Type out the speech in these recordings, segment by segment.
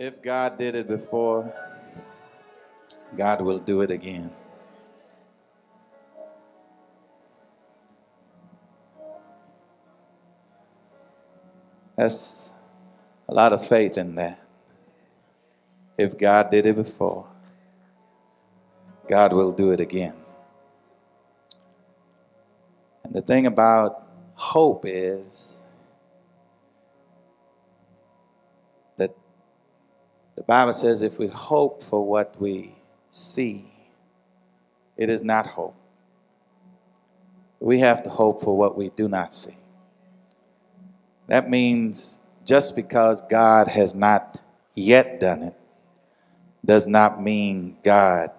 If God did it before, God will do it again. That's a lot of faith in that. If God did it before, God will do it again. And the thing about hope is the Bible says if we hope for what we see, it is not hope. We have to hope for what we do not see. That means just because God has not yet done it does not mean God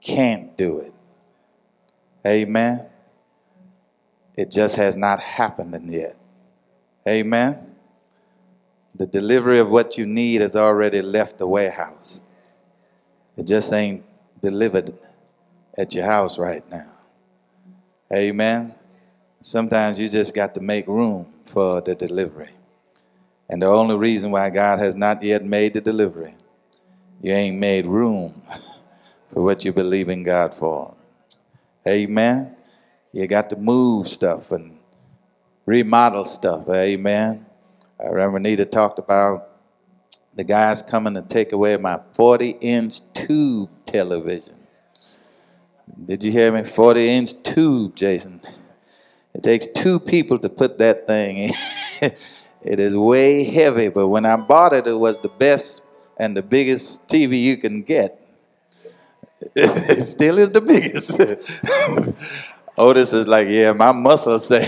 can't do it. Amen. It just has not happened yet. Amen. The delivery of what you need has already left the warehouse. It just ain't delivered at your house right now. Amen. Sometimes you just got to make room for the delivery. And the only reason why God has not yet made the delivery, you ain't made room for what you believe in God for. Amen. You got to move stuff and remodel stuff. Amen. Uh, I remember Nita talked about the guys coming to take away my 40 inch tube television. Did you hear me? 40 inch tube, Jason. It takes two people to put that thing in. it is way heavy, but when I bought it, it was the best and the biggest TV you can get. it still is the biggest. Otis is like, yeah, my muscles say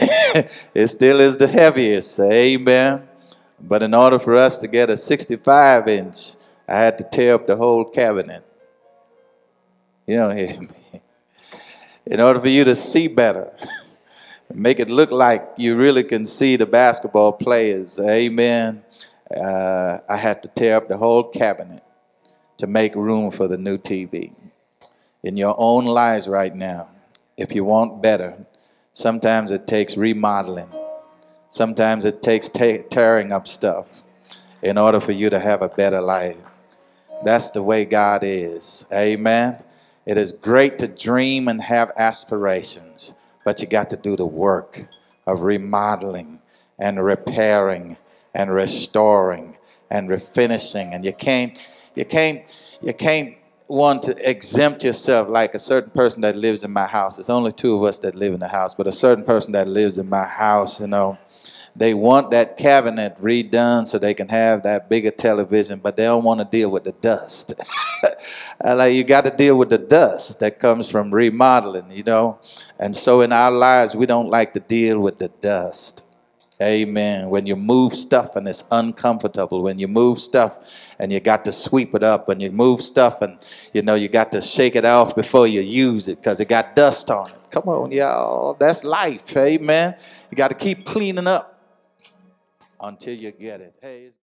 it still is the heaviest. Amen. But in order for us to get a 65 inch, I had to tear up the whole cabinet. You don't hear me. In order for you to see better, make it look like you really can see the basketball players. Amen. Uh, I had to tear up the whole cabinet to make room for the new TV. In your own lives right now, if you want better, sometimes it takes remodeling. Sometimes it takes tearing up stuff in order for you to have a better life. That's the way God is. Amen. It is great to dream and have aspirations, but you got to do the work of remodeling and repairing and restoring and refinishing. And you can't, you can't, you can't want to exempt yourself like a certain person that lives in my house. There's only two of us that live in the house, but a certain person that lives in my house, you know, they want that cabinet redone so they can have that bigger television, but they don't want to deal with the dust. like you got to deal with the dust that comes from remodeling, you know. And so in our lives, we don't like to deal with the dust. Amen. When you move stuff and it's uncomfortable, when you move stuff and you got to sweep it up, when you move stuff and you know you got to shake it off before you use it because it got dust on it. Come on, y'all. That's life. Amen. You got to keep cleaning up until you get it. Hey.